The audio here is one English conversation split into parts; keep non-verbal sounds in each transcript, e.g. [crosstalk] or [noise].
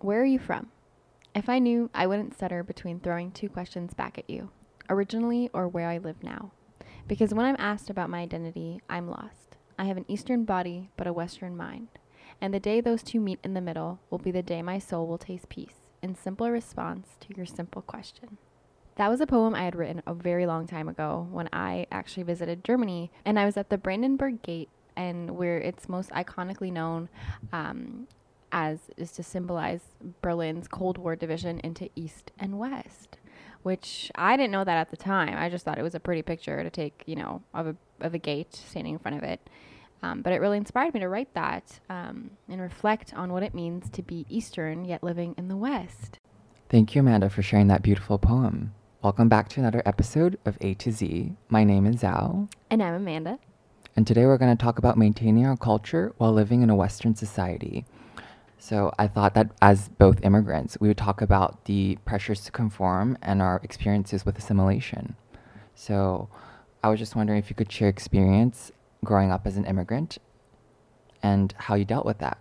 Where are you from? If I knew, I wouldn't stutter between throwing two questions back at you originally or where I live now. Because when I'm asked about my identity, I'm lost. I have an Eastern body, but a Western mind. And the day those two meet in the middle will be the day my soul will taste peace, in simple response to your simple question. That was a poem I had written a very long time ago when I actually visited Germany, and I was at the Brandenburg Gate, and where it's most iconically known um, as is to symbolize Berlin's Cold War division into East and West, which I didn't know that at the time. I just thought it was a pretty picture to take, you know, of a of a gate standing in front of it. Um, but it really inspired me to write that um, and reflect on what it means to be Eastern yet living in the West. Thank you, Amanda, for sharing that beautiful poem. Welcome back to another episode of A to Z. My name is Zhao. And I'm Amanda. And today we're going to talk about maintaining our culture while living in a Western society. So I thought that as both immigrants, we would talk about the pressures to conform and our experiences with assimilation. So I was just wondering if you could share experience growing up as an immigrant and how you dealt with that.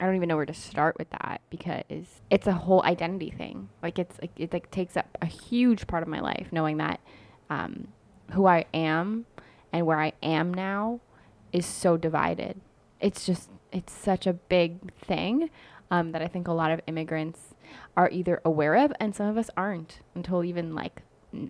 I don't even know where to start with that because it's a whole identity thing. Like it's like it like takes up a huge part of my life, knowing that um, who I am and where I am now is so divided. It's just it's such a big thing um, that I think a lot of immigrants are either aware of, and some of us aren't until even like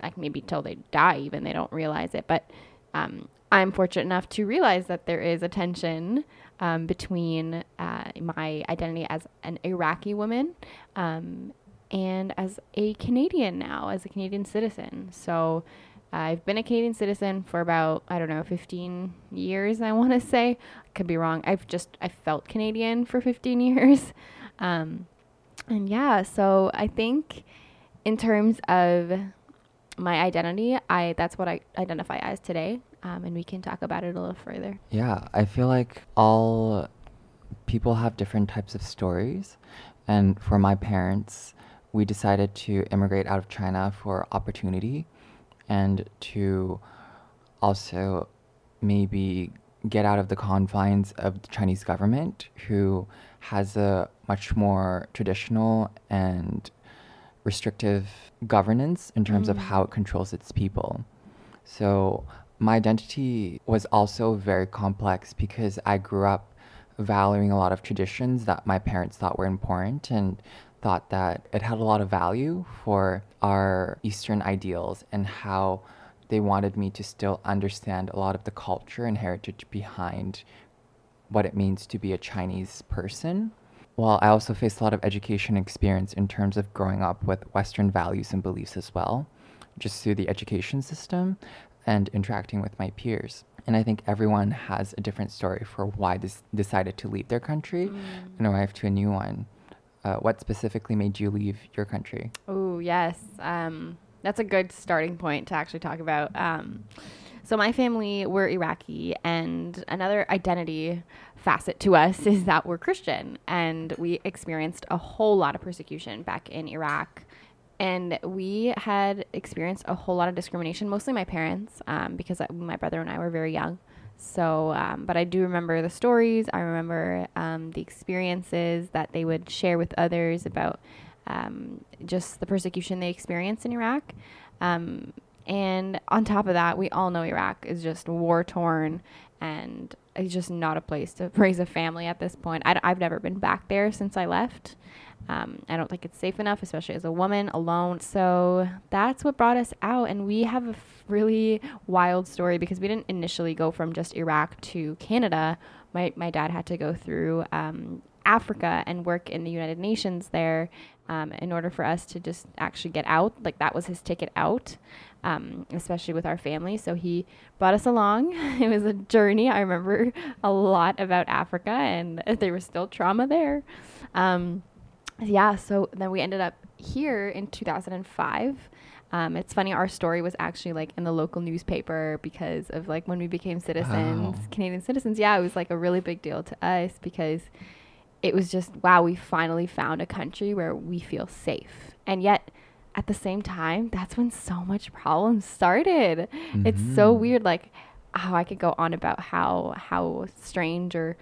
like maybe till they die, even they don't realize it. But um, I'm fortunate enough to realize that there is a tension um, between uh, my identity as an Iraqi woman um, and as a Canadian now, as a Canadian citizen. So I've been a Canadian citizen for about, I don't know, 15 years, I want to say. Could be wrong. I've just, I felt Canadian for 15 [laughs] years. Um, and yeah, so I think in terms of my identity, I that's what I identify as today um, and we can talk about it a little further. Yeah, I feel like all people have different types of stories. And for my parents, we decided to immigrate out of China for opportunity and to also maybe get out of the confines of the Chinese government, who has a much more traditional and restrictive governance in terms mm. of how it controls its people. So my identity was also very complex because I grew up valuing a lot of traditions that my parents thought were important and thought that it had a lot of value for our Eastern ideals and how they wanted me to still understand a lot of the culture and heritage behind what it means to be a Chinese person. Well, I also faced a lot of education experience in terms of growing up with Western values and beliefs as well, just through the education system and interacting with my peers. And I think everyone has a different story for why they decided to leave their country mm. and arrive to a new one. Uh, what specifically made you leave your country? Oh, yes. Um, that's a good starting point to actually talk about. Um, so, my family, we're Iraqi, and another identity facet to us [laughs] is that we're Christian. And we experienced a whole lot of persecution back in Iraq and we had experienced a whole lot of discrimination, mostly my parents, um, because my brother and I were very young. So, um, but I do remember the stories. I remember um, the experiences that they would share with others about um, just the persecution they experienced in Iraq. Um, and on top of that, we all know Iraq is just war torn and it's just not a place to [laughs] raise a family at this point. I, have never been back there since I left. Um, I don't think it's safe enough, especially as a woman alone. So that's what brought us out. And we have a really wild story because we didn't initially go from just Iraq to Canada. My, my dad had to go through um, Africa and work in the United Nations there um, in order for us to just actually get out. Like that was his ticket out, um, especially with our family. So he brought us along. [laughs] it was a journey. I remember [laughs] a lot about Africa, and [laughs] there was still trauma there. Um, yeah, so then we ended up here in 2005. Um, it's funny, our story was actually like in the local newspaper because of like when we became citizens, wow. Canadian citizens. Yeah, it was like a really big deal to us because it was just, wow, we finally found a country where we feel safe. And yet, at the same time, that's when so much problems started. Mm-hmm. It's so mm-hmm. weird, like how I could go on about how how strange or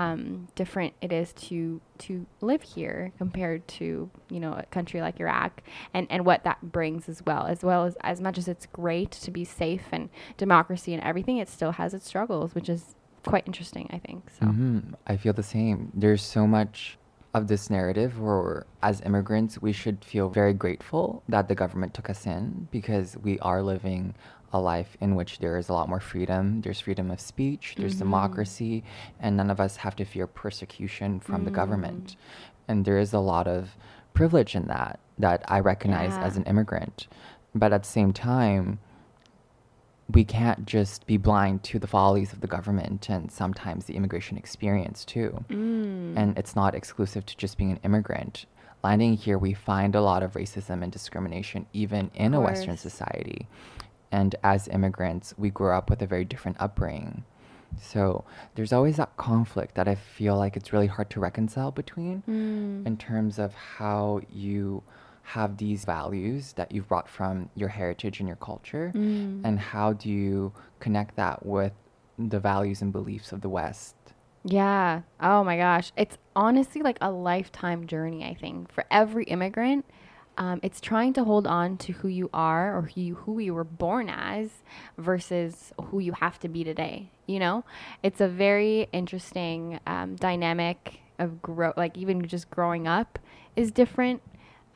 um, different it is to to live here compared to you know a country like Iraq and and what that brings as well as well as as much as it's great to be safe and democracy and everything it still has its struggles which is quite interesting I think so hmm I feel the same. There's so much of this narrative where, as immigrants, we should feel very grateful that the government took us in because we are living a life in which there is a lot more freedom. There's freedom of speech, there's democracy, and none of us have to fear persecution from the government. And there is a lot of privilege in that that I recognize as an immigrant. But at the same time, we can't just be blind to the follies of the government and sometimes the immigration experience too. Mm. And it's not exclusive to just being an immigrant. Landing here, we find a lot of racism and discrimination even in a Western society. And as immigrants, we grew up with a very different upbringing. So there's always that conflict that I feel like it's really hard to reconcile between Mm. in terms of how you have these values that you've brought from your heritage and your culture Mm. and how do you connect that with the values and beliefs of the west Yeah. Oh my gosh. It's honestly like a lifetime journey, I think. For every immigrant, um, it's trying to hold on to who you are or who you, who you were born as versus who you have to be today. You know, it's a very interesting um, dynamic of grow, like even just growing up is different.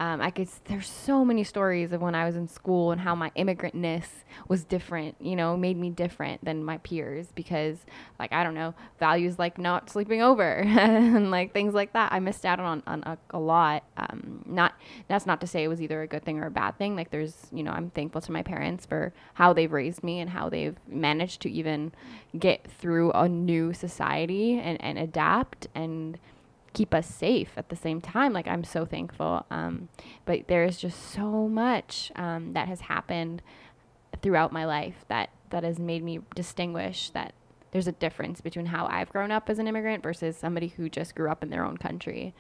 Um, I could. There's so many stories of when I was in school and how my immigrantness was different. You know, made me different than my peers because, like, I don't know, values like not sleeping over [laughs] and like things like that. I missed out on on a, a lot. Um, not that's not to say it was either a good thing or a bad thing. Like, there's you know, I'm thankful to my parents for how they've raised me and how they've managed to even get through a new society and and adapt and keep us safe at the same time. Like I'm so thankful. Um, but there is just so much um, that has happened throughout my life that that has made me distinguish that there's a difference between how I've grown up as an immigrant versus somebody who just grew up in their own country.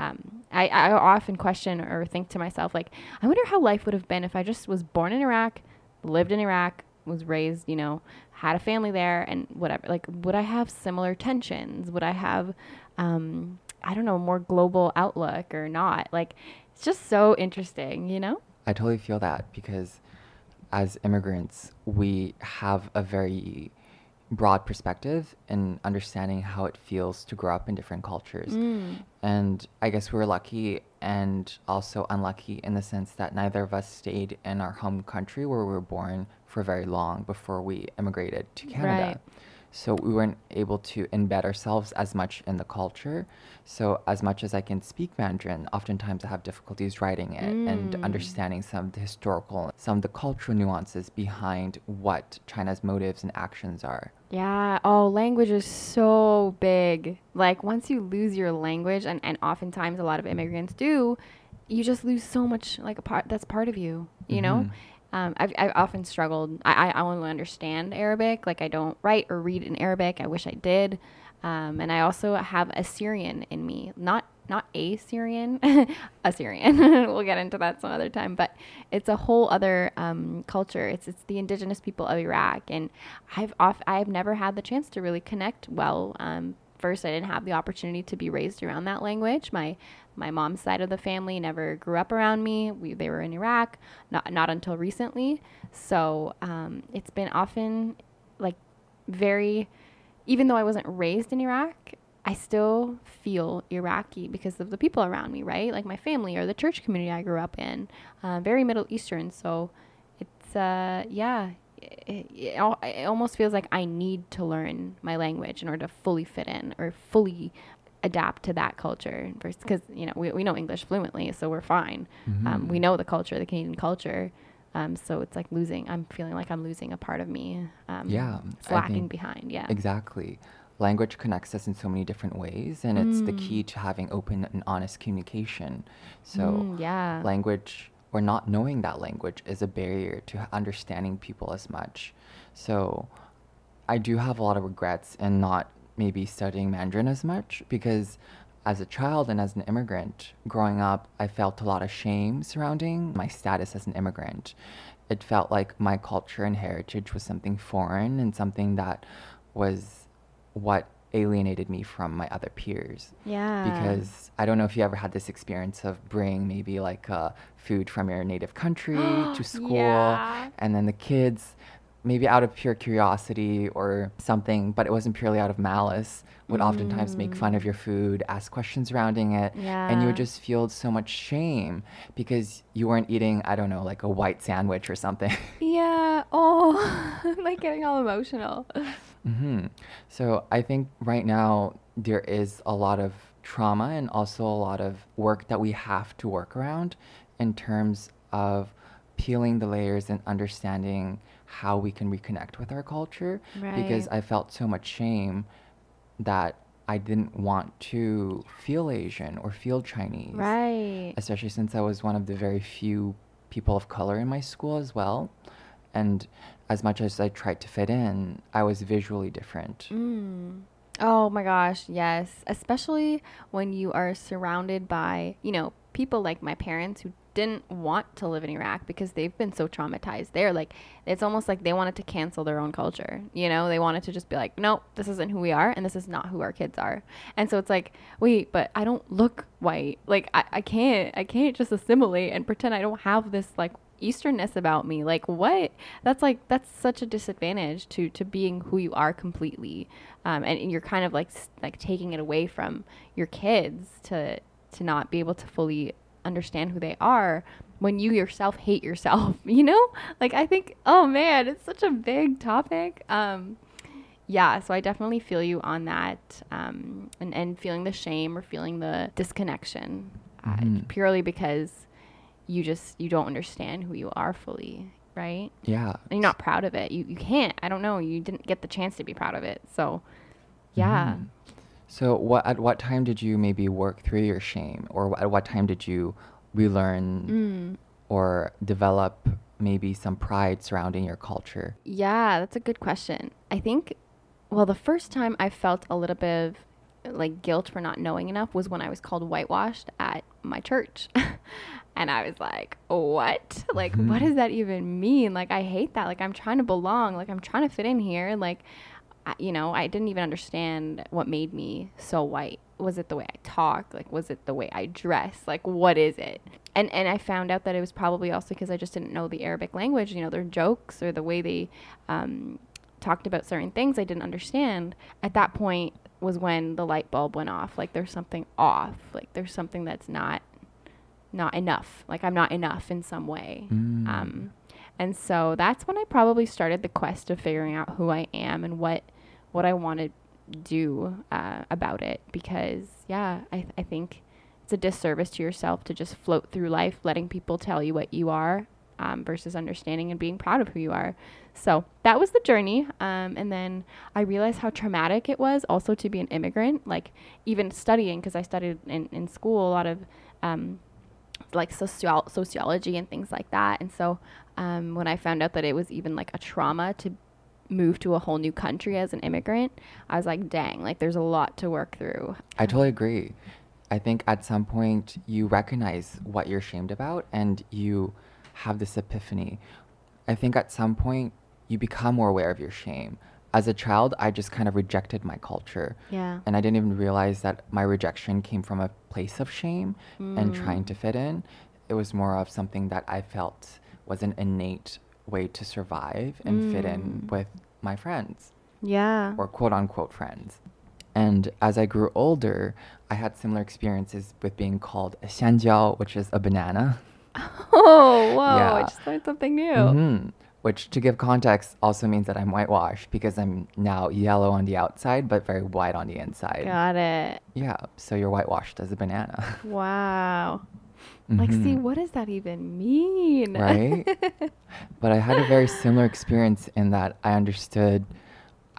Um, I, I often question or think to myself, like, I wonder how life would have been if I just was born in Iraq, lived in Iraq, was raised, you know, had a family there, and whatever. Like, would I have similar tensions? Would I have, um, I don't know, more global outlook or not? Like, it's just so interesting, you know? i totally feel that because as immigrants we have a very broad perspective in understanding how it feels to grow up in different cultures Mm. and i guess we were lucky and also unlucky in the sense that neither of us stayed in our home country where we were born for very long before we immigrated to canada Right. So we weren't able to embed ourselves as much in the culture so as much as i can speak mandarin oftentimes i have difficulties writing it and Mm. understanding some of the historical some of the cultural nuances behind what china's motives and actions are Yeah. Oh, language is so big. Like once you lose your language, and, and oftentimes a lot of immigrants do, you just lose so much like a part that's part of you. You know. Um, I've, I've often struggled. I, I only understand Arabic. Like I don't write or read in Arabic. I wish I did. Um, and I also have Assyrian in me. Not not a Syrian, [laughs] Assyrian. [laughs] we'll get into that some other time. But it's a whole other um, culture. It's it's the indigenous people of Iraq, and I've off I've never had the chance to really connect well. First, I didn't have the opportunity to be raised around that language. My my mom's side of the family never grew up around me. We they were in Iraq, not not until recently. So um, it's been often like very, even though I wasn't raised in Iraq, I still feel Iraqi because of the people around me, right? Like my family or the church community I grew up in, uh, very Middle Eastern. So it's uh, yeah. It, it, almost feels like I need to learn my language in order to fully fit in or fully adapt to that culture because you know we, we know english fluently so we're fine um, we Mhm. know the culture the canadian culture um, so it's like losing i'm feeling like i'm losing a part of me um, Yeah, it's lacking behind yeah Exactly. Language connects us in so many different ways, and it's the Mm. key to having open and honest communication. So, Mm, yeah language or not knowing that language is a barrier to understanding people as much. So, I do have a lot of regrets in not maybe studying Mandarin as much because as a child and as an immigrant growing up, I felt a lot of shame surrounding my status as an immigrant. It felt like my culture and heritage was something foreign and something that was what alienated me from my other peers Yeah. because I don't know if you ever had this experience of bringing maybe like uh, food from your native country [gasps] to school, Yeah. and then the kids, maybe out of pure curiosity or something, but it wasn't purely out of malice, would oftentimes make fun of your food, ask questions surrounding it, and you would just feel so much shame because you weren't eating, I don't know, like a white sandwich or something. [laughs] Yeah. Oh, [laughs] I'm like getting all emotional. hmm So I think right now there is a lot of trauma and also a lot of work that we have to work around in terms of peeling the layers and understanding how we can reconnect with our culture because I felt so much shame that I didn't want to feel Asian or feel Chinese Right. especially since I was one of the very few people of color in my school as well. And as much as I tried to fit in, I was visually different. Mm. Oh my gosh, yes. Especially when you are surrounded by, you know, people like my parents who didn't want to live in Iraq because they've been so traumatized. They're like, it's almost like they wanted to cancel their own culture. You know, they wanted to just be like, nope, this isn't who we are and this is not who our kids are. And so it's like, wait, but I don't look white. Like, I, I can't, I can't just assimilate and pretend I don't have this like easternness about me. Like what? That's like that's such a disadvantage to to being who you are completely um, and, and you're kind of like like taking it away from your kids to to not be able to fully understand who they are when you yourself hate yourself [laughs] you know? Like i think oh man it's such a big topic. Um yeah so i definitely feel you on that um and and feeling the shame or feeling the disconnection uh, Mhm. purely because you just you don't understand who you are fully right Yeah. and you're not proud of it you, you can't i don't know you didn't get the chance to be proud of it so yeah Mhm. So what at what time did you maybe work through your shame or at what time did you relearn mm. or develop maybe some pride surrounding your culture? Yeah, that's a good question. I think, well, the first time I felt a little bit of like guilt for not knowing enough was when I was called whitewashed at my church. [laughs] and I was like, what? Like, what Mhm. does that even mean? Like, I hate that. Like, I'm trying to belong. Like, I'm trying to fit in here. Like, I, you know, I didn't even understand what made me so white. Was it the way I talk? Like, was it the way I dress? Like, what is it? And and I found out that it was probably also because I just didn't know the Arabic language. You know, their jokes or the way they um, talked about certain things I didn't understand. At that point was when the light bulb went off. Like, there's something off. Like, there's something that's not not enough. Like, I'm not enough in some way. Mm. Um, and so that's when I probably started the quest of figuring out who I am and what what I want to do uh, about it. Because yeah, I I think it's a disservice to yourself to just float through life letting people tell you what you are um, versus understanding and being proud of who you are. So that was the journey. Um, and then I realized how traumatic it was also to be an immigrant, like even studying, because I studied in, in school a lot of um, like socio- sociology and things like that. And so um, when I found out that it was even like a trauma to move to a whole new country as an immigrant, I was like, dang, like there's a lot to work through. I totally agree. I think at some point you recognize what you're ashamed about and you have this epiphany. I think at some point you become more aware of your shame. As a child, I just kind of rejected my culture. Yeah. And I didn't even realize that my rejection came from a place of shame and trying to fit in. It was more of something that I felt was an innate way to survive and fit in Mm. with my friends Yeah. or quote unquote friends. And as I grew older, I had similar experiences with being called a xiangjiao, which is a banana. [laughs] [laughs] Oh, whoa. I just learned something new. Mhm. Which, to give context, also means that I'm whitewashed because I'm now yellow on the outside but very white on the inside. Got it. Yeah, so you're whitewashed as a banana. [laughs] Wow. Like, see, Mhm. what does that even mean? right? [laughs] but I had a very similar experience in that I understood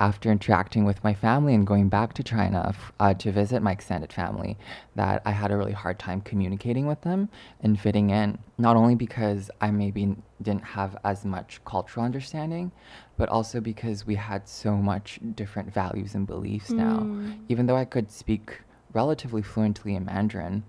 after interacting with my family and going back to China f- uh, to visit my extended family that I had a really hard time communicating with them and fitting in. Not only because I maybe didn't have as much cultural understanding, but also because we had so much different values and beliefs now. Mm. Even though I could speak relatively fluently in Mandarin,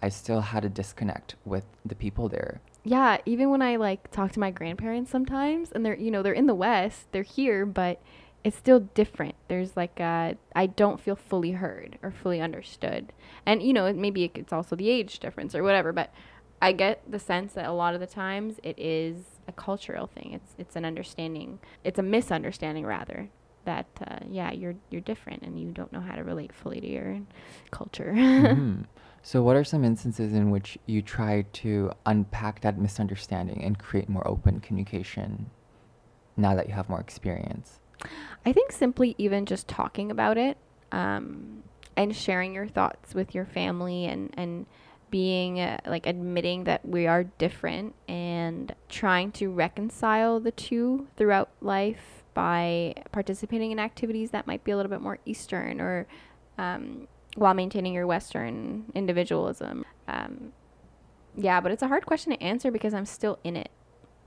I still had a disconnect with the people there. Yeah, even when I like talk to my grandparents sometimes and they're, you know, they're in the West, they're here, but it's still different. There's like a, I don't feel fully heard or fully understood. And you know, maybe it's also the age difference or whatever, but I get the sense that a lot of the times it is a cultural thing. It's it's an understanding. It's a misunderstanding rather that uh, yeah, you're you're different and you don't know how to relate fully to your culture. [laughs] mm-hmm. So, what are some instances in which you try to unpack that misunderstanding and create more open communication now that you have more experience? I think simply even just talking about it um, and sharing your thoughts with your family and, and being uh, like admitting that we are different and trying to reconcile the two throughout life by participating in activities that might be a little bit more Eastern or um, while maintaining your Western individualism. Um, yeah, but it's a hard question to answer because I'm still in it.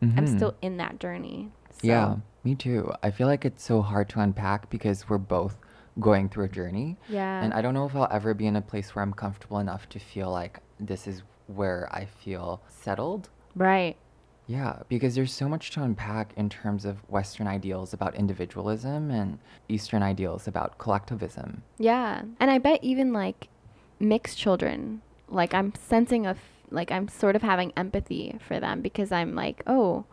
Mm-hmm. I'm still in that journey. So. Yeah. Me too. I feel like it's so hard to unpack because we're both going through a journey. Yeah. And I don't know if I'll ever be in a place where I'm comfortable enough to feel like this is where I feel settled. Right. Yeah, because there's so much to unpack in terms of Western ideals about individualism and Eastern ideals about collectivism. Yeah. And I bet even like mixed children, like I'm sensing a, f- like I'm sort of having empathy for them because I'm like, oh,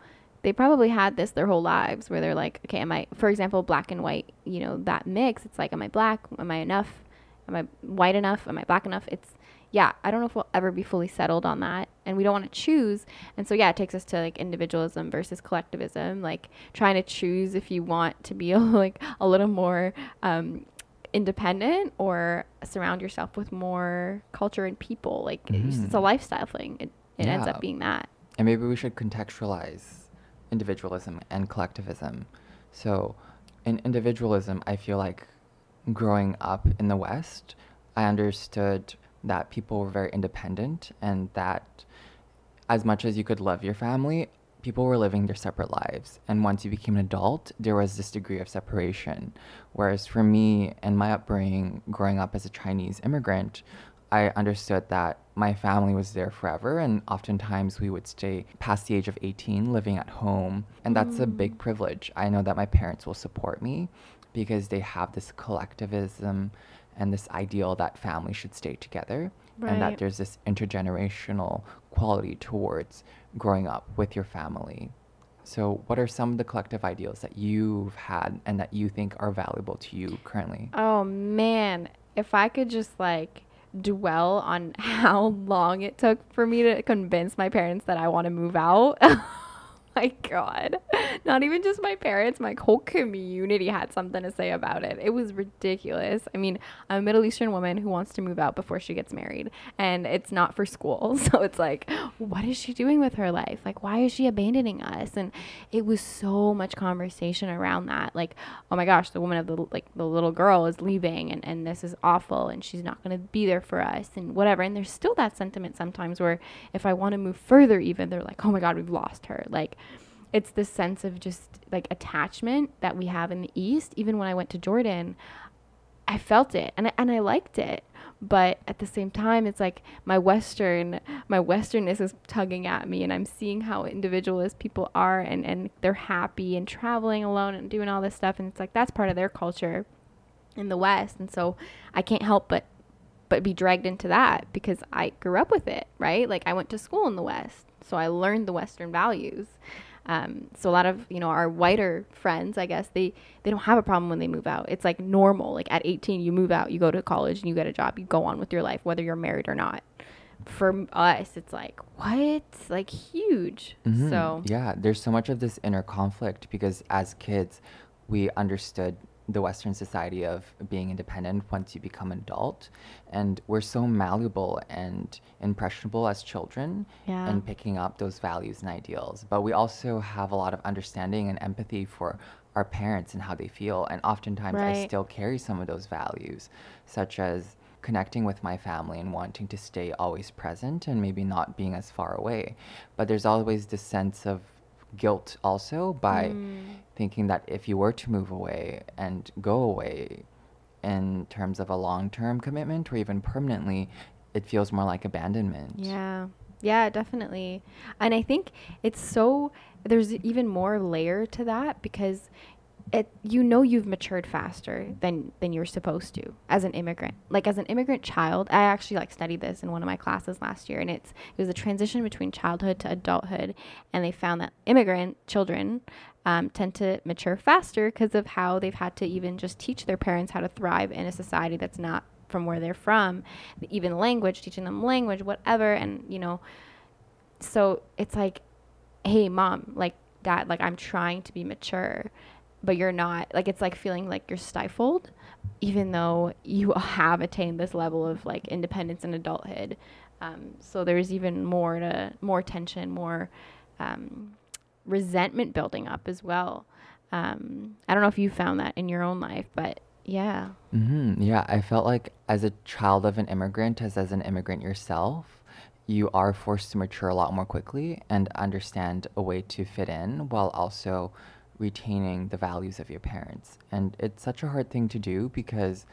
they probably had this their whole lives where they're like, okay, am I, for example, black and white, you know, that mix, it's like, am I black? Am I enough? Am I white enough? Am I black enough? It's, yeah, I don't know if we'll ever be fully settled on that. And we don't want to choose. And so, yeah, it takes us to like individualism versus collectivism, like trying to choose if you want to be [laughs] like a little more, um, independent or surround yourself with more culture and people. Like mm. it's, it's, a mm. lifestyle thing. It, it yeah. ends up being that. And maybe we should contextualize individualism and collectivism. So, in individualism, I feel like growing up in the West, I understood that people were very independent and that as much as you could love your family, people were living their separate lives. And once you became an adult, there was this degree of separation. Whereas for me and my upbringing, growing up as a Chinese immigrant, I understood that my family was there forever, and oftentimes we would stay past the age of 18 living at home. And that's mm. a big mm. privilege. I know that my parents will support me because they have this collectivism and this ideal that family should stay together, right. and that there's this intergenerational quality towards growing up with your family. So, what are some of the collective ideals that you've had and that you think are valuable to you currently? Oh, man. If I could just like dwell on [laughs] how long it took for me to convince my parents that I want to move out. [laughs] Oh my god. Not even just my parents, my whole community had something to say about it. It was ridiculous. I mean, I'm a Middle Eastern woman who wants to move out before she gets married, and it's not for school. [laughs] So it's like, what is she doing with her life? Like, why is she abandoning us? And it was so much conversation around that. Like, oh my gosh, the woman of the like the little girl is leaving and and this is awful and she's not going to be there for us and whatever. And there's still that sentiment sometimes where if I want to move further even, they're like, "Oh my god, we've lost her." Like it's this sense of just like attachment that we have in the East. Even when I went to Jordan, I felt it and I, and I liked it. But at the same time, it's like my Western, my Westernness is tugging at me, and I'm seeing how individualist people are, and and they're happy and traveling alone and doing all this stuff, and it's like that's part of their culture in the West, and so I can't help but but be dragged into that because I grew up with it, right? Like I went to school in the West, so I learned the Western values. Um, so a lot of you know our whiter friends, I guess they they don't have a problem when they move out. It's like normal. Like at 18, you move out, you go to college, and you get a job. You go on with your life, whether you're married or not. For us, it's like what, like huge. Mm-hmm. So yeah, there's so much of this inner conflict because as kids, we understood the Western society of being independent once you become an adult. And we're so malleable and impressionable as children yeah. in picking up those values and ideals. But we also have a lot of understanding and empathy for our parents and how they feel. And oftentimes right. I still carry some of those values, such as connecting with my family and wanting to stay always present and maybe not being as far away. But there's always this sense of guilt also by mm. Thinking that if you were to move away and go away in terms of a long term commitment or even permanently, it feels more like abandonment. Yeah. Yeah, definitely. And I think it's so, there's even more layer to that because it you know you've matured faster than than you're supposed to as an immigrant. Like as an immigrant child i actually like studied this in one of my classes last year and it's it was a transition between childhood to adulthood and they found that immigrant children um, tend to mature faster because of how they've had to even just teach their parents how to thrive in a society that's not from where they're from. Even language teaching them language whatever and you know so it's like hey mom like dad like i'm trying to be mature but you're not like it's like feeling like you're stifled even though you [laughs] have attained this level of like independence and adulthood. Um, so there's even more to more tension more um, resentment building up as well. Um, i don't know if you found that in your own life but yeah. Hmm Yeah, I felt like as a child of an immigrant, as as an immigrant yourself, you are forced to mature a lot more quickly and understand a way to fit in while also retaining the values of your parents. And it's such a hard thing to do because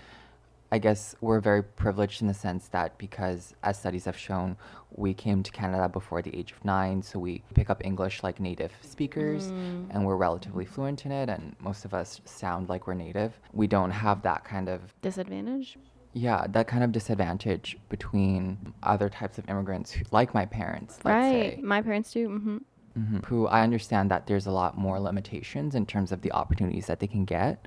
I guess we're very privileged in the sense that because, as studies have shown, we came to Canada before the age of nine, so we pick up English like native speakers and we're relatively fluent in it, and most of us sound like we're native. We don't have that kind of disadvantage? Yeah, that kind of disadvantage between other types of immigrants, who, like my parents, let's right. say, my parents do. Hmm mhm, who I understand that there's a lot more limitations in terms of the opportunities that they can get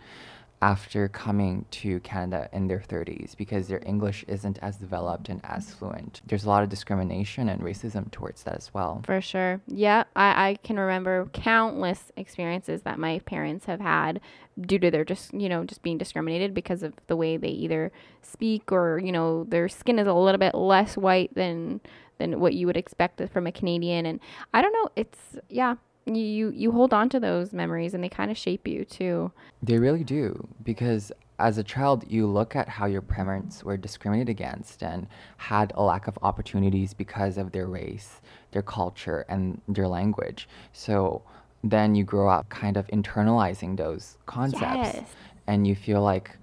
after coming to Canada in their 30s because their English isn't as developed and as fluent. There's a lot of discrimination and racism towards that as well. For sure. Yeah, I, I can remember countless experiences that my parents have had due to their just, you know, just being discriminated because of the way they either speak or, you know, their skin is a little bit less white than than what you would expect from a Canadian and I don't know, it's yeah, you you, hold on to those memories and they kind of shape you too. They really do because as a child, you look at how your parents were discriminated against and had a lack of opportunities because of their race, their culture, and their language. So then you grow up kind of internalizing those concepts Yes. and you feel like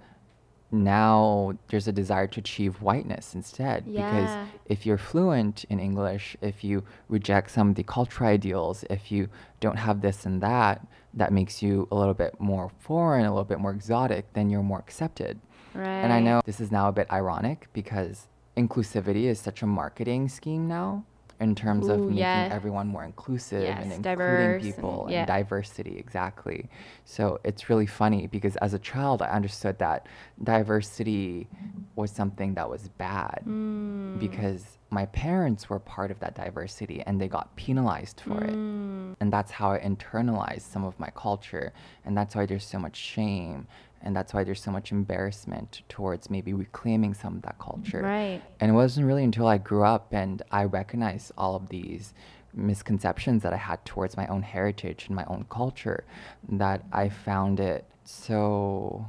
now there's a desire to achieve whiteness instead. Because if you're fluent in english if you reject some of the cultural ideals if you don't have this and that that makes you a little bit more foreign a little bit more exotic then you're more accepted. Right. and i know this is now a bit ironic because inclusivity is such a marketing scheme now in terms of making yeah. everyone more inclusive and including diverse people and, yeah. diversity exactly so it's really funny because as a child i understood that diversity was something that was bad Mm. because my parents were part of that diversity and they got penalized for it Mm. and that's how i internalized some of my culture and that's why there's so much shame and that's why there's so much embarrassment towards maybe reclaiming some of that culture Right. and it wasn't really until I grew up and I recognized all of these misconceptions that I had towards my own heritage and my own culture that I found it so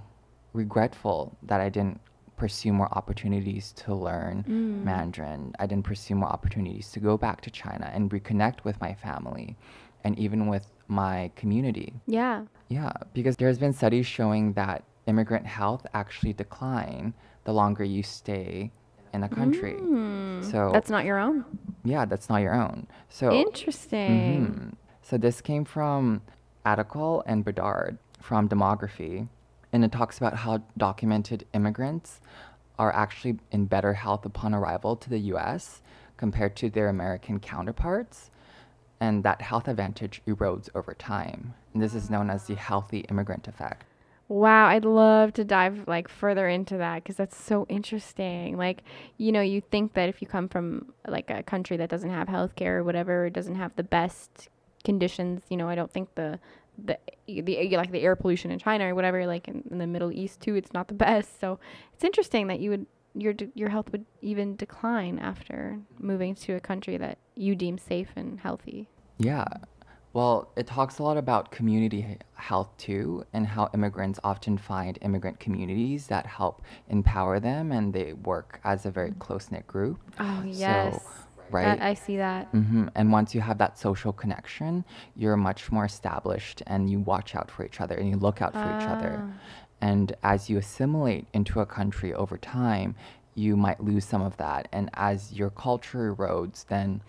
regretful that I didn't pursue more opportunities to learn Mm. Mandarin. I didn't pursue more opportunities to go back to China and reconnect with my family and even with my community. Yeah. Yeah, because there's been studies showing that immigrant health actually decline the longer you stay in a country. Mm. So That's not your own. yeah, that's not your own. So Interesting. Mhm. So this came from Antecol and Bedard from Demography, and it talks about how documented immigrants are actually in better health upon arrival to the U.S. compared to their American counterparts, and that health advantage erodes over time. And this is known as the healthy immigrant effect. Wow, I'd love to dive like further into that because that's so interesting. Like, you know, you think that if you come from like a country that doesn't have healthcare or whatever, doesn't have the best conditions, you know, I don't think the the the like the air pollution in China or whatever, like in, in the Middle East too, it's not the [laughs] best. So it's interesting that you would your d- your health would even decline after moving to a country that you deem safe and healthy. Yeah. Well, it talks a lot about community health too, and how immigrants often find immigrant communities that help empower them and they work as a very close knit group. Oh So, yes, right? I, I see that. hmm And once you have that social connection, you're much more established and you watch out for each other and you look out for each other. And as you assimilate into a country over time, you might lose some of that. And as your culture erodes, then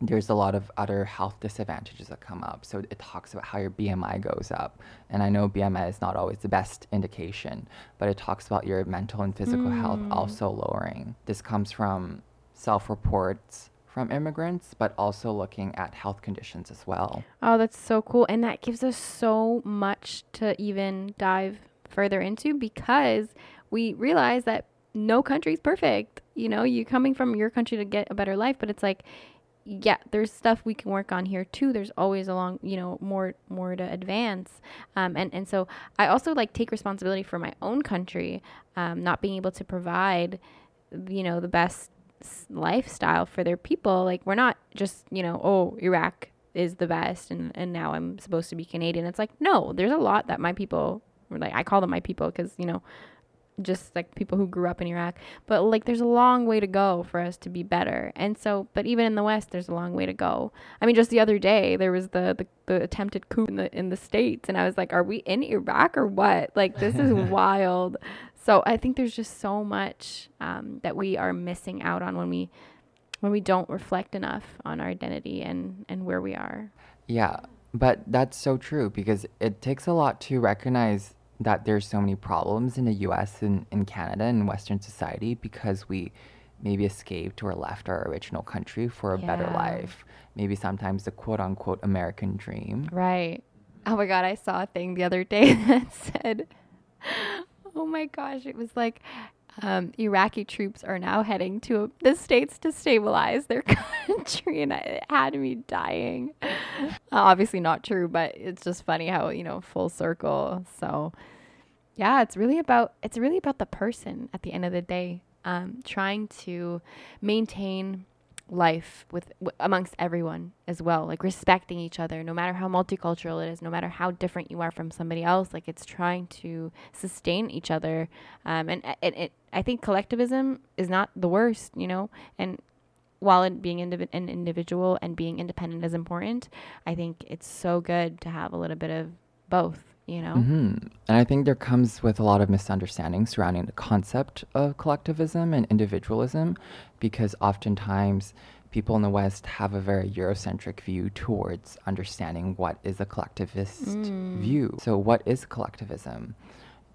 there's a lot of other health disadvantages that come up. So it talks about how your BMI goes up. And I know BMI is not always the best indication, but it talks about your mental and physical health mm. also lowering. This comes from self reports from immigrants, but also looking at health conditions as well. Oh, that's so cool. And that gives us so much to even dive further into because we realize that no country is perfect. You know, you coming from your country to get a better life, but it's like yeah, there's stuff we can work on here too. There's always a long, you know, more more to advance. Um, and and so I also like take responsibility for my own country, um, not being able to provide, you know, the best lifestyle for their people. Like we're not just, you know, oh, Iraq is the best and and now I'm supposed to be Canadian. It's like no, there's a lot that my people, like I call them my people because you know just like people who grew up in Iraq. But like there's a long way to go for us to be better. And so but even in the West there's a long way to go. I mean just the other day there was the the, the attempted coup in the in the States and I was like, Are we in Iraq or what? Like this is [laughs] wild. So I think there's just so much um, that we are missing out on when we when we don't reflect enough on our identity and, and where we are. Yeah, but that's so true because it takes a lot to recognize that there's so many problems in the US and in Canada and Western society because we maybe escaped or left our original country for a better life. Maybe sometimes the quote unquote American dream. Right. Oh my god, I saw a thing the other day [laughs] that said, "Oh my gosh, it was like um, Iraqi troops are now heading to the states to stabilize their [laughs] country," and it had me dying. Uh, obviously not true, but it's just funny how you know full circle. So yeah, it's really about it's really about the person at the end of the day, um, trying to maintain life with w- amongst everyone as well like respecting each other no matter how multicultural it is no matter how different you are from somebody else like it's trying to sustain each other. Um, and it, it i think collectivism is not the worst you know? And while it being indivi- an individual and being independent is important i think it's so good to have a little bit of both you know hmm And I think there comes with a lot of misunderstanding surrounding the concept of collectivism and individualism because oftentimes people in the West have a very Eurocentric view towards understanding what is a collectivist view. So, what is collectivism?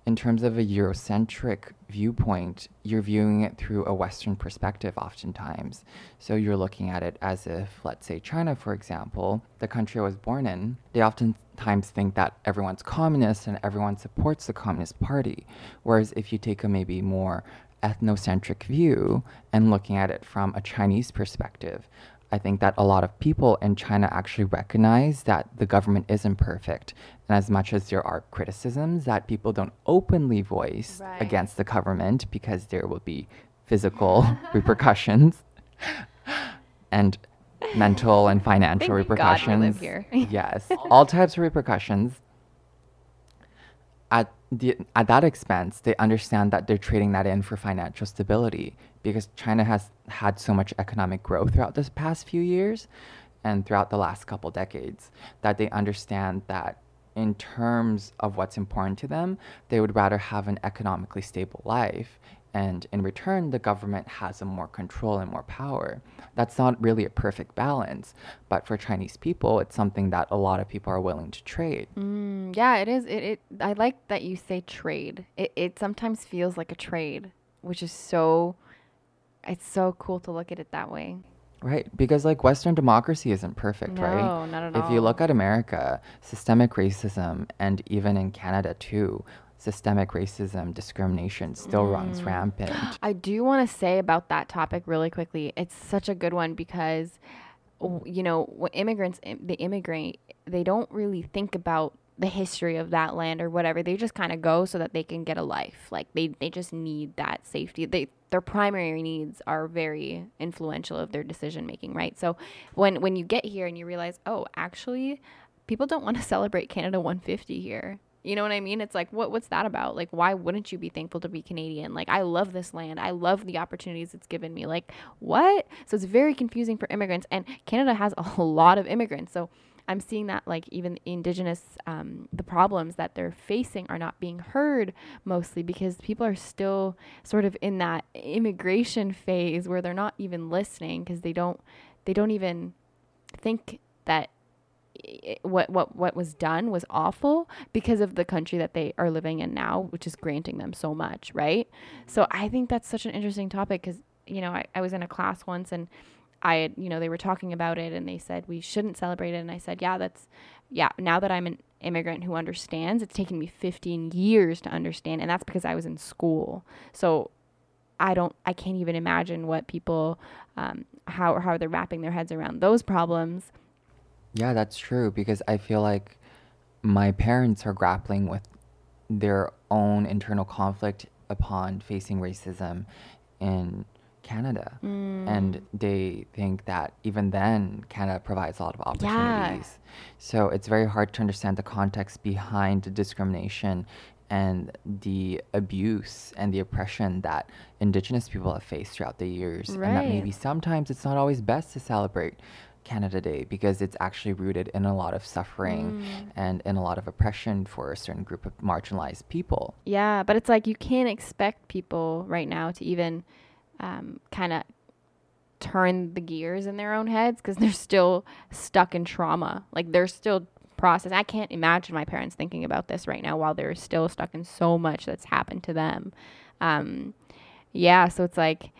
In terms of a Eurocentric viewpoint, you're viewing it through a Western perspective oftentimes. So you're looking at it as if, let's say, China, for example, the country I was born in, they oftentimes think that everyone's communist and everyone supports the Communist Party. Whereas if you take a maybe more ethnocentric view and looking at it from a Chinese perspective, I think that a lot of people in China actually recognize that the government isn't perfect. And as much as there are criticisms that people don't openly voice Right. against the government because there will be physical [laughs] repercussions and mental and [laughs] financial Thank God we live repercussions. [laughs] yes, all types of repercussions. At the at that expense, they understand that they're trading that in for financial stability because China has had so much economic growth throughout this past few years and throughout the last couple decades that they understand that in terms of what's important to them, they would rather have an economically stable life. And in return, the government has a more control and more power. That's not really a perfect balance, but for Chinese people, it's something that a lot of people are willing to trade. Mm, yeah, it is. It, it. I like that you say trade. It, it sometimes feels like a trade, which is so. It's so cool to look at it that way. Right, because like Western democracy isn't perfect, right? No, not at if you look at America, systemic racism, and even in Canada too, systemic racism, discrimination still runs Mm. rampant. [gasps] I do want to say about that topic really quickly. It's such a good one because, you know, immigrants im- they immigrate, they don't really think about the history of that land or whatever. They just kind of go so that they can get a life. Like they they just need that safety. They their primary needs are very influential of their decision making, right? So when when you get here and you realize, "Oh, actually, people don't want to [laughs] celebrate Canada 150 here." You know what I mean? It's like what what's that about? Like why wouldn't you be thankful to be Canadian? Like I love this land. I love the opportunities it's given me. Like what? So it's very confusing for immigrants and Canada has [laughs] a lot of immigrants. So I'm seeing that like even indigenous um, the problems that they're facing are not being heard mostly because people are still sort of in that immigration phase where they're not even listening because they don't they don't even think that what what what was done was awful because of the country that they are living in now, which is granting them so much, right? So I think that's such an interesting topic because you know I, I was in a class once and I had, you know they were talking about it and they said we shouldn't celebrate it. And I said yeah that's yeah now that I'm an immigrant who understands it's taken me 15 years to understand and that's because I was in school. So I don't I can't even imagine what people um, how how they're wrapping their heads around those problems. Yeah, that's true because I feel like my parents are grappling with their own internal conflict upon facing racism in Canada. And mm. they think that even then, Canada provides a lot of opportunities. Yeah. So it's very hard to understand the context behind the discrimination and the abuse and the oppression that Indigenous people have faced throughout the years. And that maybe sometimes it's not always best to celebrate Canada Day because it's actually rooted in a lot of suffering mm. and in a lot of oppression for a certain group of marginalized people. Yeah, but it's like you can't expect people right now to even um, kind of turn the gears in their own heads because they're still stuck in trauma. Like they're still processing. I can't imagine my parents thinking about this right now while they're still stuck in so much that's happened to them. Um, yeah, so it's like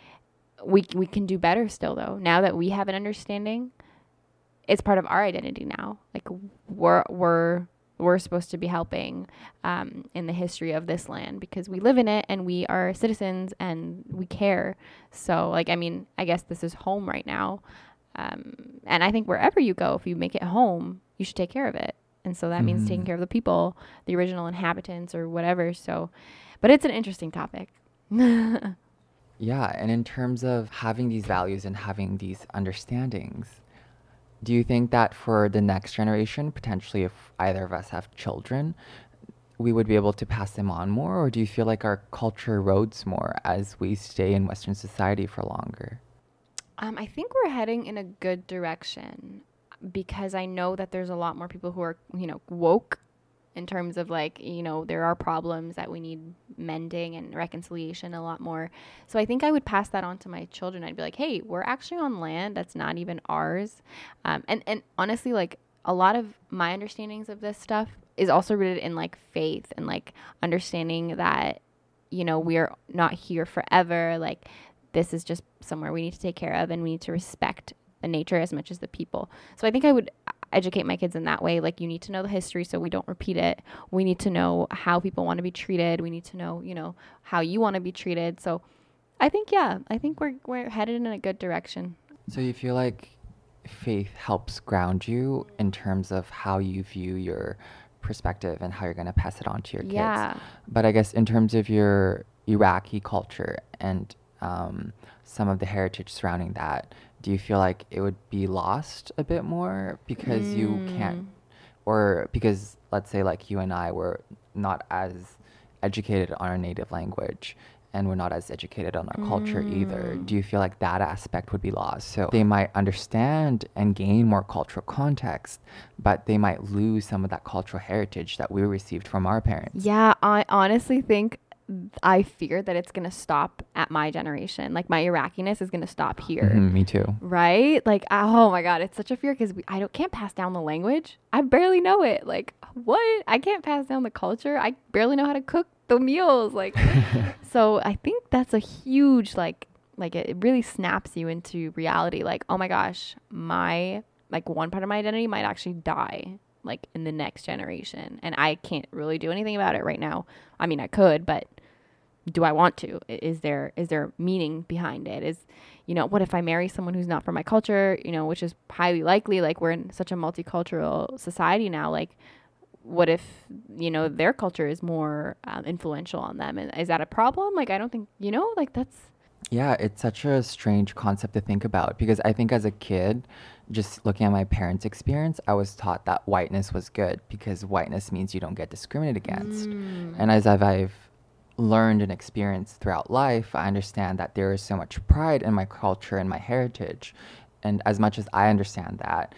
we we can do better still though. Now that we have an understanding, it's part of our identity now. Like we're we're we're supposed to be helping um, in the history of this land because we live in it and we are citizens and we care. So, like, I mean, I guess this is home right now. Um, and I think wherever you go, if you make it home, you should take care of it. And so that means taking care of the people, the original inhabitants or whatever. So, but it's an interesting topic. [laughs] Yeah, and in terms of having these values and having these understandings, do you think that for the next generation, potentially if either of us have children, we would be able to pass them on more, or do you feel like our culture erodes more as we stay in Western society for longer? Um, I think we're heading in a good direction because I know that there's a lot more people who are, you know, woke in terms of like, you know, there are problems that we need mending and reconciliation a lot more. So I think I would pass that on to my children. I'd be like, hey, we're actually on land that's not even ours. Um, and, and honestly, like a lot of my understandings of this stuff is also rooted in like faith and like understanding that, you know, we're not here forever. Like this is just somewhere we need to take care of and we need to respect the nature as much as the people. So I think I would educate my kids in that way. Like you need to know the history so we don't repeat it. We need to know how people want to be treated. We need to know, you know, how you want to be treated. So I think yeah, I think we're we're headed in a good direction. So you feel like faith helps ground you in terms of how you view your perspective and how you're going to pass it on to your kids. Yeah. But I guess in terms of your Iraqi culture and um, some of the heritage surrounding that, do you feel like it would be lost a bit more because you can't, hmm. or because let's say like you and I were not as educated on our native language and we're not as educated on our culture either. Hmm. Do you feel like that aspect would be lost? So they might understand and gain more cultural context, but they might lose some of that cultural heritage that we received from our parents. Yeah, I honestly think I fear that it's going to stop at my generation. Like my Iraqiness is going to stop here. Mhm, me too. right? Like, oh my god, it's such a fear because I don't can't pass down the language. I barely know it. Like, what? I can't pass down the culture. I barely know how to cook the meals. Like, [laughs] [laughs] so I think that's a huge like like it really snaps you into reality. Like, oh my gosh, my like one part of my identity might actually die like in the next generation, and I can't really do anything about it right now. I mean, I could, but do I want to? Is there is there meaning behind it? Is you know, what if I marry someone who's not from my culture, you know, which is highly likely like we're in such a multicultural society now, like what if, you know, their culture is more um, influential on them and is that a problem? Like I don't think, you know, like that's Yeah, it's such a strange concept to think about because I think as a kid, just looking at my parents' experience, I was taught that whiteness was good because whiteness means you don't get discriminated against. Mm. And as I've, I've learned and experienced throughout life, I understand that there is so much pride in my culture and my heritage. And as much as I understand that,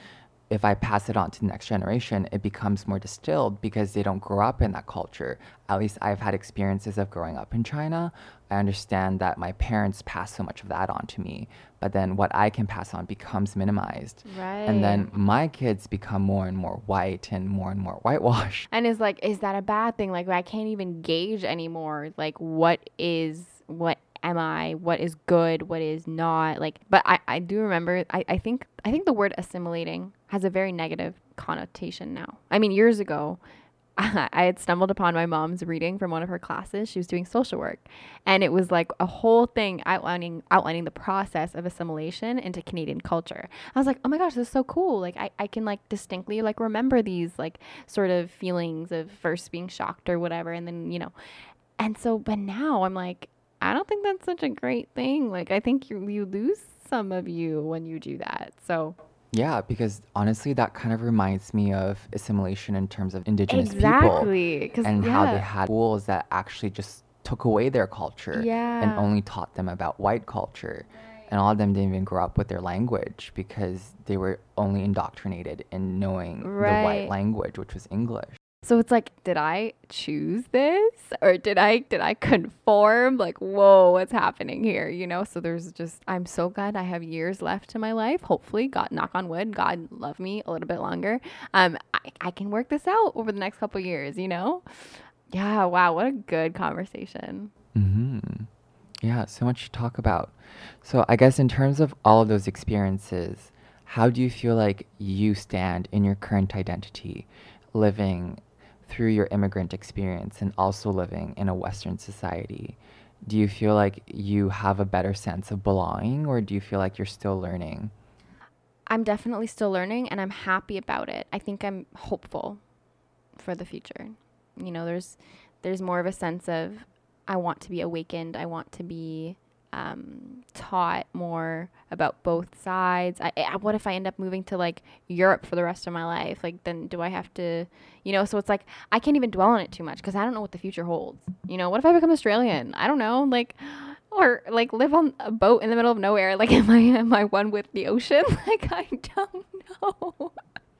if I pass it on to the next generation, it becomes more distilled because they don't grow up in that culture. At least I've had experiences of growing up in China. I understand that my parents pass so much of that on to me, but then what I can pass on becomes minimized. Right. And then my kids become more and more white and more and more [laughs] whitewashed. And it's like, is that a bad thing? Like, I can't even gauge anymore. Like, what is, what am I? What is good? What is not? Like, but I, I do remember, I, I think, I think the word assimilating has a very negative connotation now. I mean, years ago, [laughs] I had stumbled upon my mom's reading from one of her classes. She was doing social work, and it was like a whole thing outlining outlining the process of assimilation into Canadian culture. I was like, oh my gosh, this is so cool! Like I, I can like distinctly like remember these like sort of feelings of first being shocked or whatever, and then you know, and so but now I'm like, I don't think that's such a great thing. Like I think you you lose some of you when you do that. So Yeah, because honestly, that kind of reminds me of assimilation in terms of indigenous people exactly, because and yeah, how they had schools that actually just took away their culture and only taught them about white culture. And all of them didn't even grow up with their language because they were only indoctrinated in knowing the white language, which was English. So it's like, did I choose this or did I did I conform? Like, whoa, what's happening here? You know, so there's just I'm so glad I have years left to my life. Hopefully, God knock on wood, God love me a little bit longer. Um, I, I can work this out over the next couple years, you know? Yeah, wow, what a good conversation. hmm Yeah, so much to talk about. So, I guess in terms of all of those experiences, how do you feel like you stand in your current identity, living through your immigrant experience and also living in a Western society? Do you feel like you have a better sense of belonging, or do you feel like you're still learning? I'm definitely still learning and I'm happy about it. I think I'm hopeful for the future. You know, there's there's more of a sense of I want to be awakened. I want to be um, taught more about both sides. I, I, what if I end up moving to like Europe for the rest of my life? Like, then do I have to, you know? So it's like I can't even dwell on it too much because I don't know what the future holds. You know, what if I become Australian? I don't know. Like, or like live on a boat in the middle of nowhere. Like, [laughs] am I am I one with the ocean? [laughs] Like, I don't know.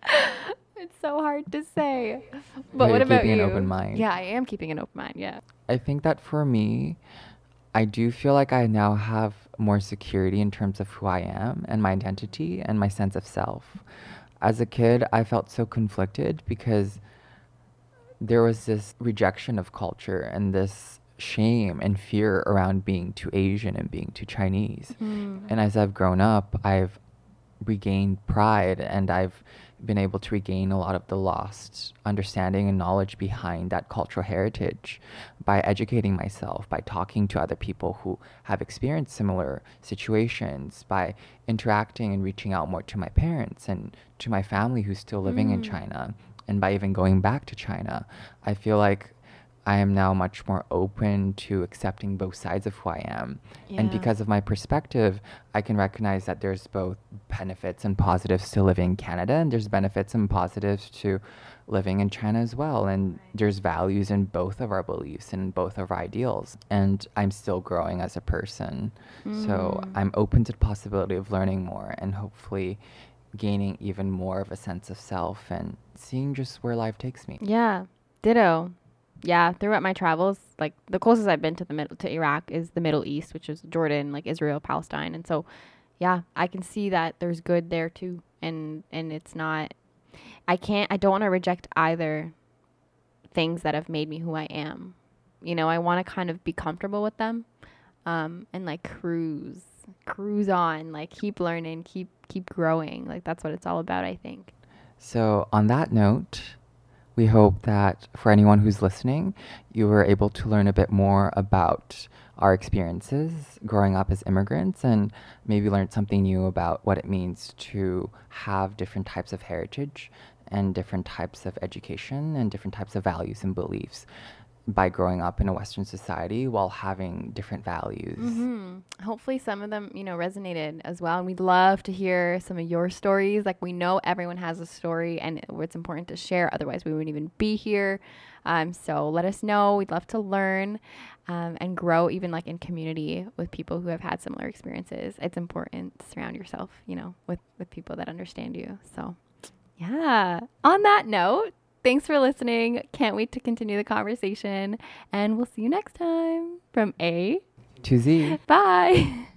[laughs] it's so hard to say. But But what about keeping you? an open mind. Yeah, I am keeping an open mind. Yeah. I think that for me, I do feel like I now have more security in terms of who I am and my identity and my sense of self. As a kid, I felt so conflicted because there was this rejection of culture and this shame and fear around being too Asian and being too Chinese. Hmm. And as I've grown up, I've regained pride and I've been able to regain a lot of the lost understanding and knowledge behind that cultural heritage by educating myself, by talking to other people who have experienced similar situations, by interacting and reaching out more to my parents and to my family who's still living in mm. China, and by even going back to China. I feel like I am now much more open to accepting both sides of who I am. And because of my perspective, I can recognize that there's both benefits and positives to living in Canada, and there's benefits and positives to living in China as well. And there's values in both of our beliefs and both of our ideals. And I'm still growing as a person. So Mm. I'm open to the possibility of learning more and hopefully gaining even more of a sense of self and seeing just where life takes me. Yeah, ditto. Yeah, throughout my travels, like the closest I've been to the middle to Iraq is the Middle East, which is Jordan, like Israel, Palestine, and so, yeah, I can see that there's good there too, and and it's not. I can't. I don't want to reject either things that have made me who I am. You know, I want to kind of be comfortable with them, um, and like cruise, cruise on, like keep learning, keep keep growing. Like that's what it's all about. I think. So, on that note, we hope that for anyone who's listening, you were able to learn a bit more about our experiences growing up as immigrants and maybe learn something new about what it means to have different types of heritage and different types of education and different types of values and beliefs by growing up in a Western society while having different values. hmm Hopefully, some of them, you know, resonated as well. And we'd love to hear some of your stories. Like, we know everyone has a story and it's important to share. Otherwise, we wouldn't even be here. Um, so let us know. We'd love to learn um, and grow, even like in community with people who have had similar experiences. It's important to surround yourself, you know, with, with people that understand you. So, Yeah. On that note, thanks for listening. Can't wait to continue the conversation. And we'll see you next time from A To Z. [laughs] Bye.